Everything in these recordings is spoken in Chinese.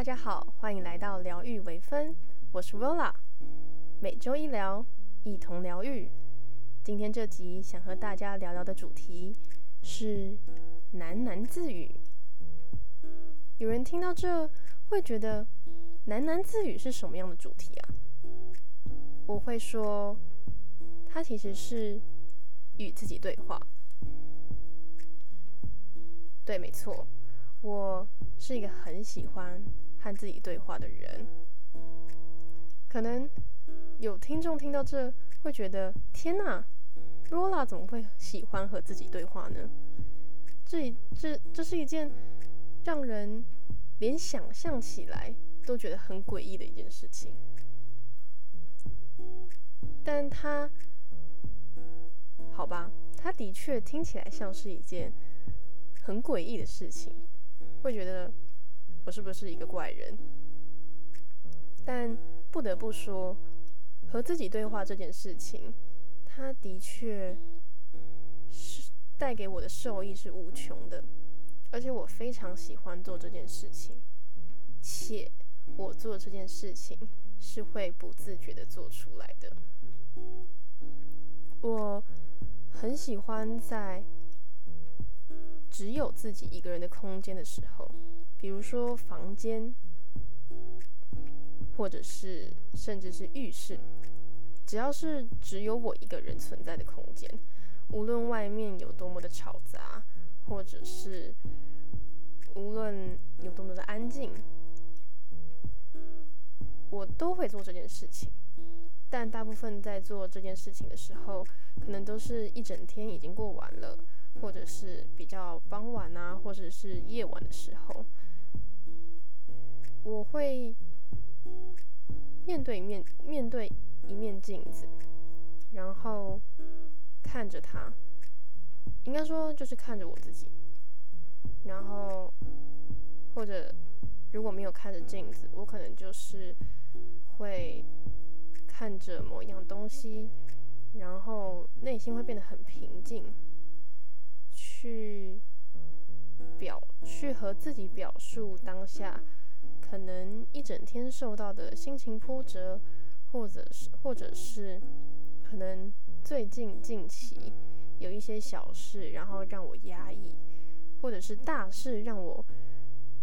大家好，欢迎来到疗愈微分，我是 Vola，每周一聊，一同疗愈。今天这集想和大家聊聊的主题是喃喃自语。有人听到这会觉得喃喃自语是什么样的主题啊？我会说，它其实是与自己对话。对，没错，我是一个很喜欢和自己对话的人。可能有听众听到这会觉得，天哪，Rola 怎么会喜欢和自己对话呢？这这这是一件让人连想象起来都觉得很诡异的一件事情。但他，好吧，他的确听起来像是一件。很诡异的事情，会觉得我是不是一个怪人？但不得不说，和自己对话这件事情，它的确是带给我的受益是无穷的，而且我非常喜欢做这件事情，且我做这件事情是会不自觉的做出来的。我很喜欢在。只有自己一个人的空间的时候，比如说房间，或者是甚至是浴室，只要是只有我一个人存在的空间，无论外面有多么的吵杂，或者是无论有多么的安静，我都会做这件事情。但大部分在做这件事情的时候，可能都是一整天已经过完了。或者是比较傍晚啊，或者是夜晚的时候，我会面对面面对一面镜子，然后看着它，应该说就是看着我自己，然后或者如果没有看着镜子，我可能就是会看着某一样东西，然后内心会变得很平静。去表去和自己表述当下可能一整天受到的心情波折，或者是或者是可能最近近期有一些小事，然后让我压抑，或者是大事让我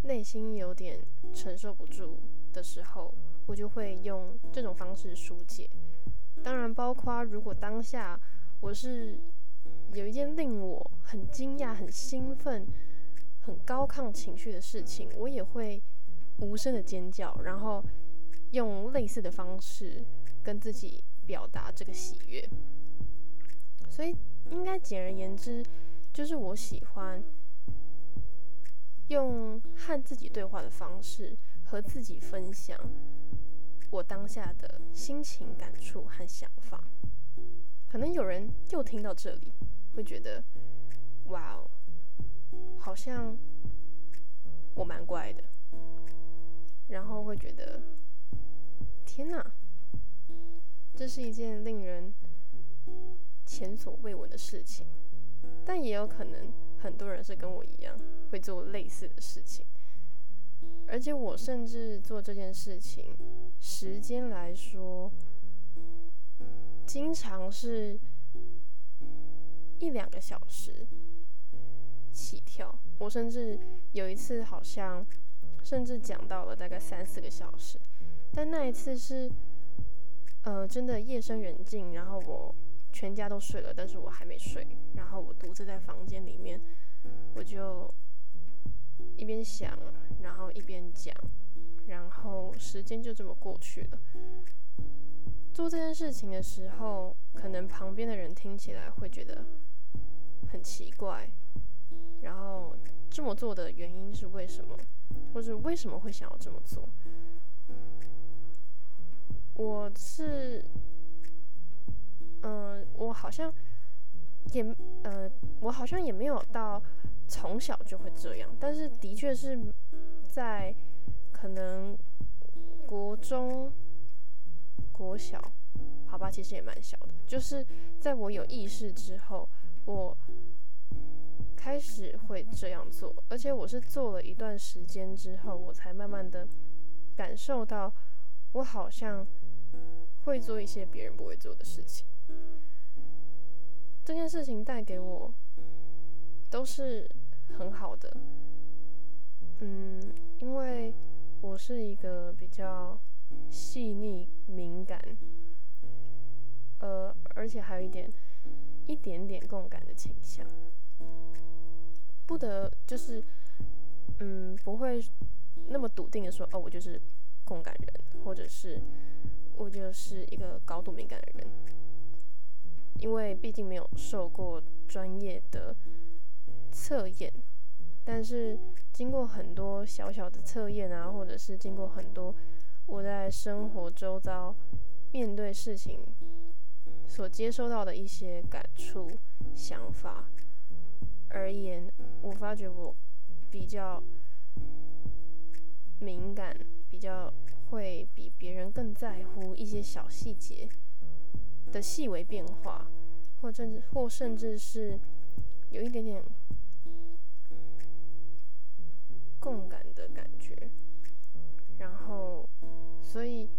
内心有点承受不住的时候，我就会用这种方式疏解。当然，包括如果当下我是。有一件令我很惊讶、很兴奋、很高亢情绪的事情，我也会无声的尖叫，然后用类似的方式跟自己表达这个喜悦。所以，应该简而言之，就是我喜欢用和自己对话的方式，和自己分享我当下的心情、感触和想法。可能有人又听到这里。会觉得，哇哦，好像我蛮怪的，然后会觉得，天哪，这是一件令人前所未闻的事情。但也有可能很多人是跟我一样会做类似的事情，而且我甚至做这件事情时间来说，经常是。一两个小时起跳，我甚至有一次好像甚至讲到了大概三四个小时，但那一次是呃真的夜深人静，然后我全家都睡了，但是我还没睡，然后我独自在房间里面，我就一边想，然后一边讲，然后时间就这么过去了。做这件事情的时候，可能旁边的人听起来会觉得。很奇怪，然后这么做的原因是为什么，或者为什么会想要这么做？我是，嗯，我好像也，呃，我好像也没有到从小就会这样，但是的确是在可能国中、国小，好吧，其实也蛮小的，就是在我有意识之后。我开始会这样做，而且我是做了一段时间之后，我才慢慢的感受到我好像会做一些别人不会做的事情。这件事情带给我都是很好的，嗯，因为我是一个比较细腻敏感，呃，而且还有一点一点点共感的倾向，不得就是嗯不会那么笃定的说哦，我就是共感人，或者是我就是一个高度敏感的人。因为毕竟没有受过专业的测验，但是经过很多小小的测验啊，或者是经过很多我在生活周遭面对事情所接收到的一些感触、想法而言，我发觉我比较敏感，比较会比别人更在乎一些小细节。的细微变化，或甚至或甚至是有一点点共感的感觉，然后，所以，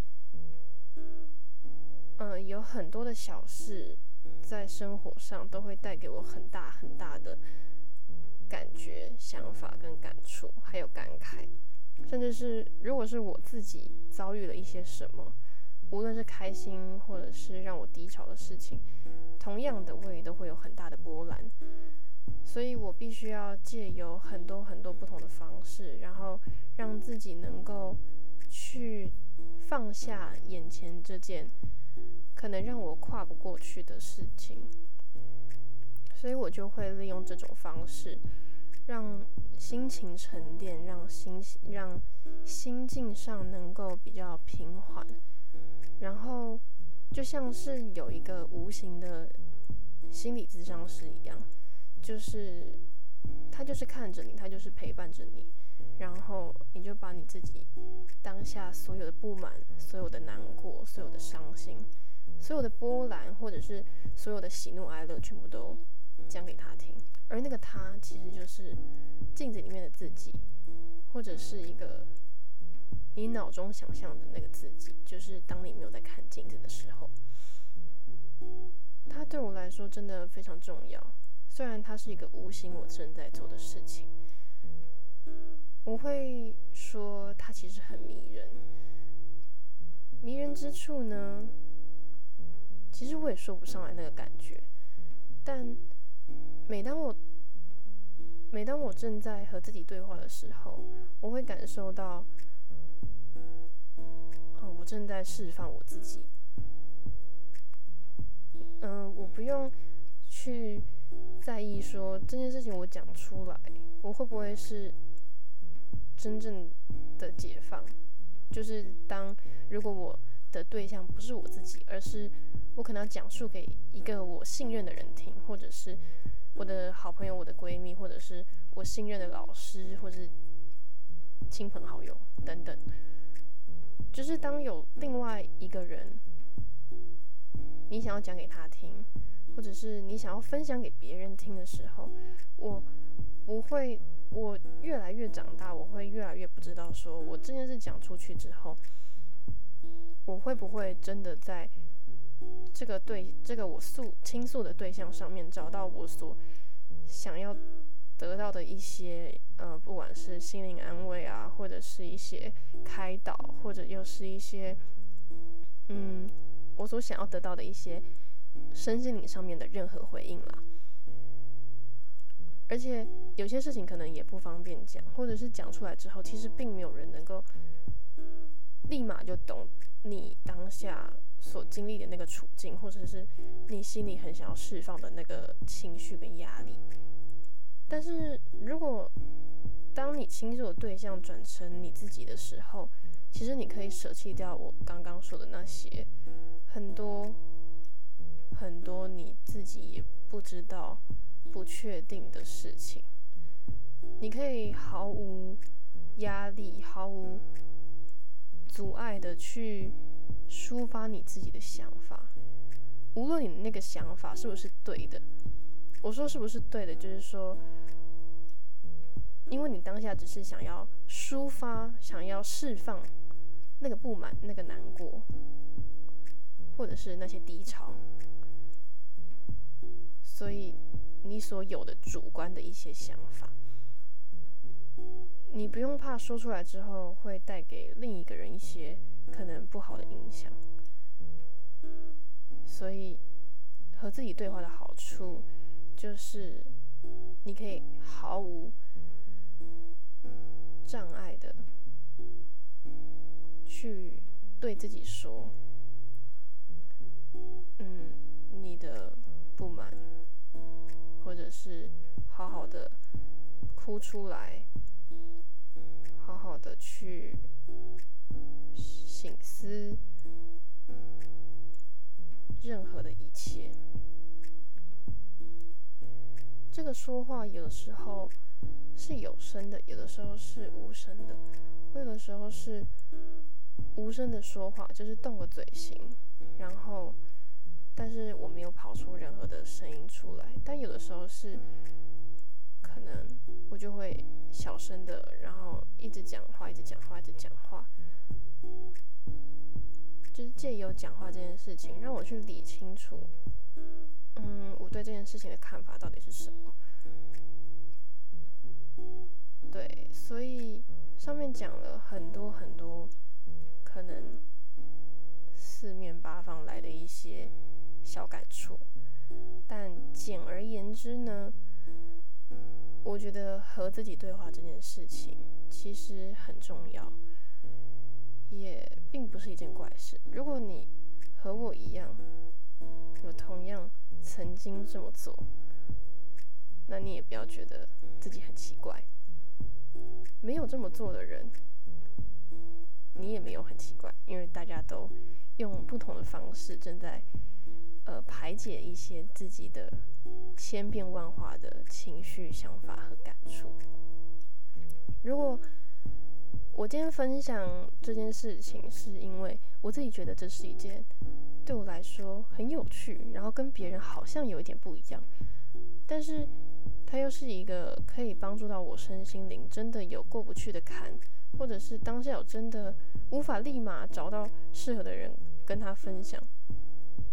嗯，有很多的小事在生活上都会带给我很大很大的感觉、想法跟感触，还有感慨，甚至是如果是我自己遭遇了一些什么。无论是开心或者是让我低潮的事情，同样的我也都会有很大的波澜，所以我必须要借由很多很多不同的方式，然后让自己能够去放下眼前这件可能让我跨不过去的事情，所以我就会利用这种方式，让心情沉淀，让心让心境上能够比较平缓。然后，就像是有一个无形的心理咨商师一样，就是他就是看着你，他就是陪伴着你，然后你就把你自己当下所有的不满、所有的难过、所有的伤心、所有的波澜，或者是所有的喜怒哀乐，全部都讲给他听。而那个他，其实就是镜子里面的自己，或者是一个。你脑中想象的那个自己，就是当你没有在看镜子的时候，它对我来说真的非常重要。虽然它是一个无形我正在做的事情，我会说它其实很迷人。迷人之处呢，其实我也说不上来那个感觉。但每当我每当我正在和自己对话的时候，我会感受到。我正在释放我自己。嗯，我不用去在意说这件事情我讲出来，我会不会是真正的解放？就是当如果我的对象不是我自己，而是我可能要讲述给一个我信任的人听，或者是我的好朋友、我的闺蜜，或者是我信任的老师，或者是亲朋好友等等。就是当有另外一个人，你想要讲给他听，或者是你想要分享给别人听的时候，我不会，我越来越长大，我会越来越不知道，说我这件事讲出去之后，我会不会真的在这个对这个我诉倾诉的对象上面找到我所想要。得到的一些，呃，不管是心灵安慰啊，或者是一些开导，或者又是一些，嗯，我所想要得到的一些身心灵上面的任何回应啦。而且有些事情可能也不方便讲，或者是讲出来之后，其实并没有人能够立马就懂你当下所经历的那个处境，或者是你心里很想要释放的那个情绪跟压力。但是如果当你倾诉的对象转成你自己的时候，其实你可以舍弃掉我刚刚说的那些很多很多你自己也不知道、不确定的事情。你可以毫无压力、毫无阻碍的去抒发你自己的想法，无论你那个想法是不是对的。我说是不是对的？就是说，因为你当下只是想要抒发、想要释放那个不满、那个难过，或者是那些低潮。所以，你所有的主观的一些想法，你不用怕说出来之后会带给另一个人一些可能不好的影响。所以，和自己对话的好处就是，你可以毫无障碍的去对自己说：“嗯，你的不满。”或者是好好的哭出来，好好的去醒思任何的一切。这个说话有的时候是有声的，有的时候是无声的。有的时候是无声的说话，就是动个嘴型，然后。但是我没有跑出任何的声音出来，但有的时候是，可能我就会小声的，然后一直讲话，一直讲话，一直讲话，就是借由讲话这件事情，让我去理清楚，嗯，我对这件事情的看法到底是什么。对，所以上面讲了很多很多，可能四面八方来的一些。小感触，但简而言之呢，我觉得和自己对话这件事情其实很重要，也并不是一件怪事。如果你和我一样有同样曾经这么做，那你也不要觉得自己很奇怪。没有这么做的人，你也没有很奇怪，因为大家都用不同的方式正在。呃，排解一些自己的千变万化的情绪、想法和感触。如果我今天分享这件事情，是因为我自己觉得这是一件对我来说很有趣，然后跟别人好像有一点不一样，但是它又是一个可以帮助到我身心灵真的有过不去的坎，或者是当下有真的无法立马找到适合的人跟他分享。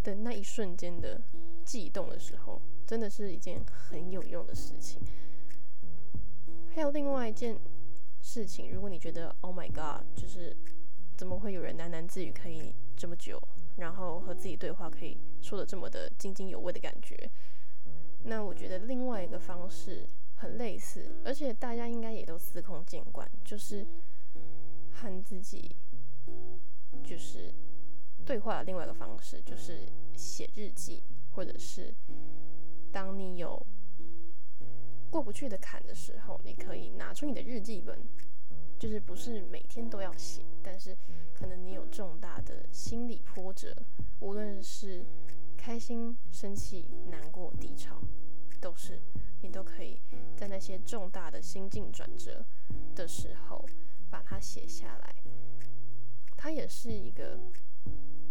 的那一瞬间的悸动的时候，真的是一件很有用的事情。还有另外一件事情，如果你觉得 “Oh my God”，就是怎么会有人喃喃自语可以这么久，然后和自己对话可以说的这么的津津有味的感觉，那我觉得另外一个方式很类似，而且大家应该也都司空见惯，就是和自己就是。对话的另外一个方式就是写日记，或者是当你有过不去的坎的时候，你可以拿出你的日记本，就是不是每天都要写，但是可能你有重大的心理波折，无论是开心、生气、难过、低潮，都是你都可以在那些重大的心境转折的时候把它写下来，它也是一个。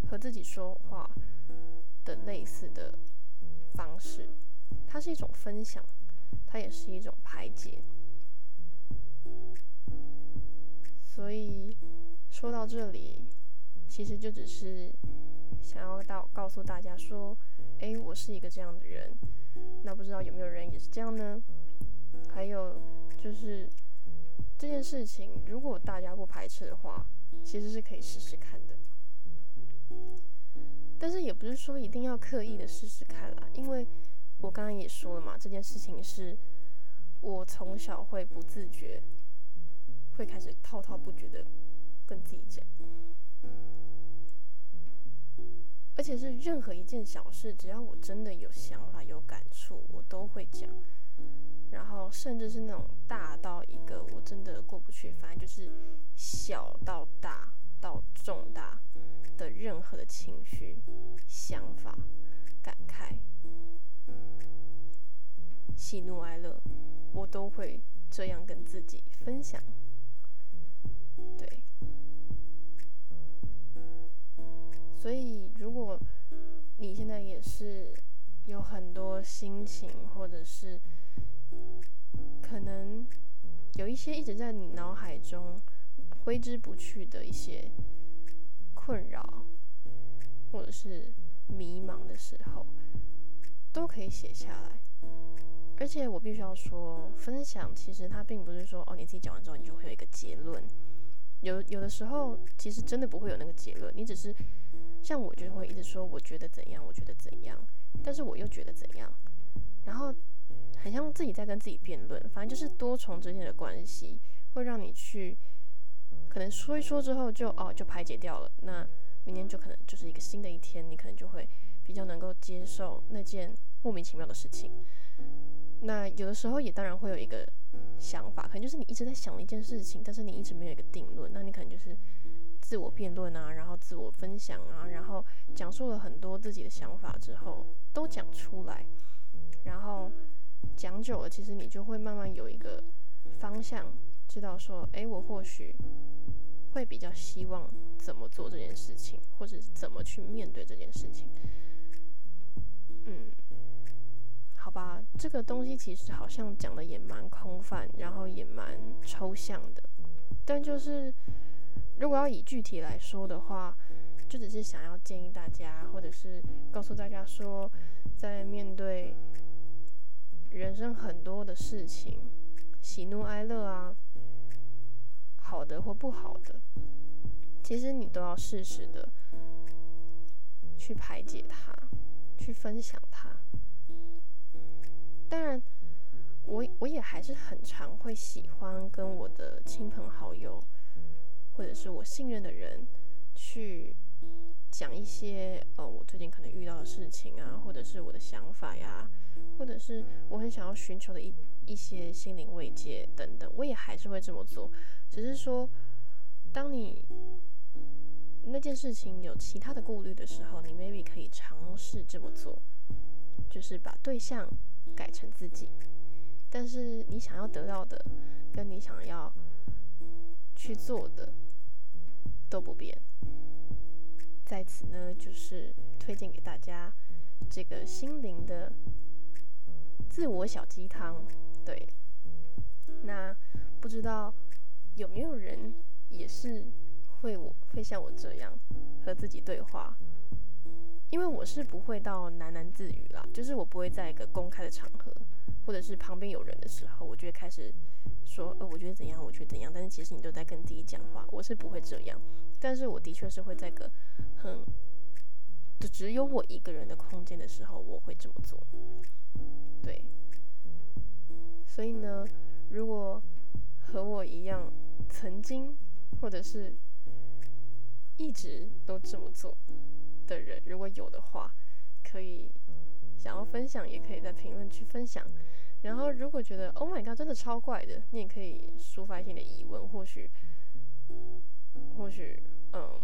和自己说话的类似的方式，它是一种分享，它也是一种排解。所以说到这里，其实就只是想要到告诉大家说，哎，我是一个这样的人。那不知道有没有人也是这样呢？还有就是这件事情，如果大家不排斥的话，其实是可以试试看的。但是也不是说一定要刻意的试试看啦，因为我刚刚也说了嘛，这件事情是我从小会不自觉，会开始滔滔不绝的跟自己讲，而且是任何一件小事，只要我真的有想法、有感触，我都会讲，然后甚至是那种大到一个我真的过不去，反正就是小到大到重大。的任何的情绪、想法、感慨、喜怒哀乐，我都会这样跟自己分享。对，所以如果你现在也是有很多心情，或者是可能有一些一直在你脑海中挥之不去的一些。困扰或者是迷茫的时候，都可以写下来。而且我必须要说，分享其实它并不是说哦，你自己讲完之后你就会有一个结论。有有的时候其实真的不会有那个结论，你只是像我就会一直说我觉得怎样，我觉得怎样，但是我又觉得怎样，然后很像自己在跟自己辩论。反正就是多重之间的关系会让你去可能说一说之后就哦就排解掉了。那明天就可能就是一个新的一天，你可能就会比较能够接受那件莫名其妙的事情。那有的时候也当然会有一个想法，可能就是你一直在想一件事情，但是你一直没有一个定论。那你可能就是自我辩论啊，然后自我分享啊，然后讲述了很多自己的想法之后，都讲出来，然后讲久了，其实你就会慢慢有一个方向，知道说，哎，我或许会比较希望怎么做这件事情，或者怎么去面对这件事情。嗯。好吧，这个东西其实好像讲的也蛮空泛，然后也蛮抽象的。但就是如果要以具体来说的话，就只是想要建议大家，或者是告诉大家说，在面对人生很多的事情，喜怒哀乐啊，好的或不好的，其实你都要适时的去排解它，去分享它。当然，我我也还是很常会喜欢跟我的亲朋好友，或者是我信任的人，去讲一些呃我最近可能遇到的事情啊，或者是我的想法呀，或者是我很想要寻求的一一些心灵慰藉等等，我也还是会这么做。只是说，当你那件事情有其他的顾虑的时候，你 maybe 可以尝试这么做，就是把对象。改成自己，但是你想要得到的，跟你想要去做的都不变。在此呢，就是推荐给大家这个心灵的自我小鸡汤。对，那不知道有没有人也是会我会像我这样和自己对话。因为我是不会到喃喃自语啦，就是我不会在一个公开的场合，或者是旁边有人的时候，我就会开始说，呃，我觉得怎样，我觉得怎样。但是其实你都在跟自己讲话，我是不会这样。但是我的确是会在个很就只有我一个人的空间的时候，我会这么做。对，所以呢，如果和我一样曾经或者是一直都这么做。的人，如果有的话，可以想要分享，也可以在评论区分享。然后，如果觉得 Oh my God，真的超怪的，你也可以抒发一些你的疑问，或许，或许，嗯，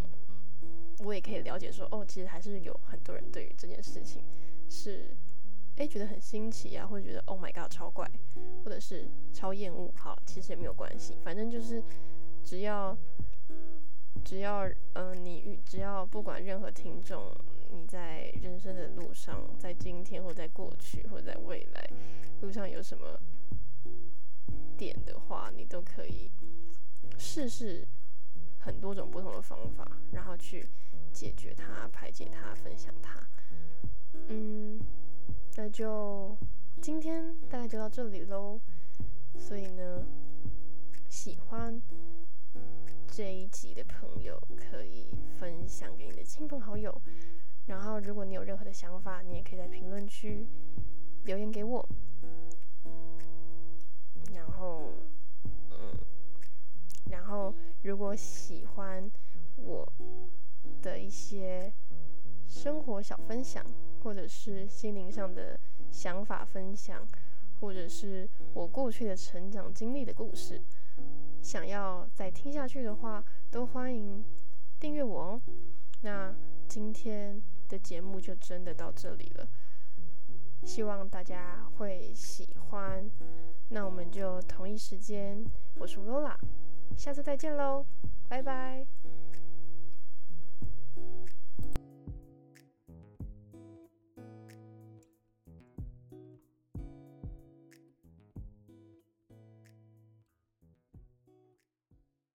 我也可以了解说，哦，其实还是有很多人对于这件事情是，哎，觉得很新奇啊，或者觉得 Oh my God，超怪，或者是超厌恶。好，其实也没有关系，反正就是只要。只要，嗯，你只要不管任何听众，你在人生的路上，在今天或在过去或在未来路上有什么点的话，你都可以试试很多种不同的方法，然后去解决它、排解它、分享它。嗯，那就今天大概就到这里喽。所以呢，喜欢。这一集的朋友可以分享给你的亲朋好友，然后如果你有任何的想法，你也可以在评论区留言给我。然后，嗯，然后如果喜欢我的一些生活小分享，或者是心灵上的想法分享，或者是我过去的成长经历的故事。想要再听下去的话，都欢迎订阅我哦。那今天的节目就真的到这里了，希望大家会喜欢。那我们就同一时间，我是 Vola，下次再见喽，拜拜。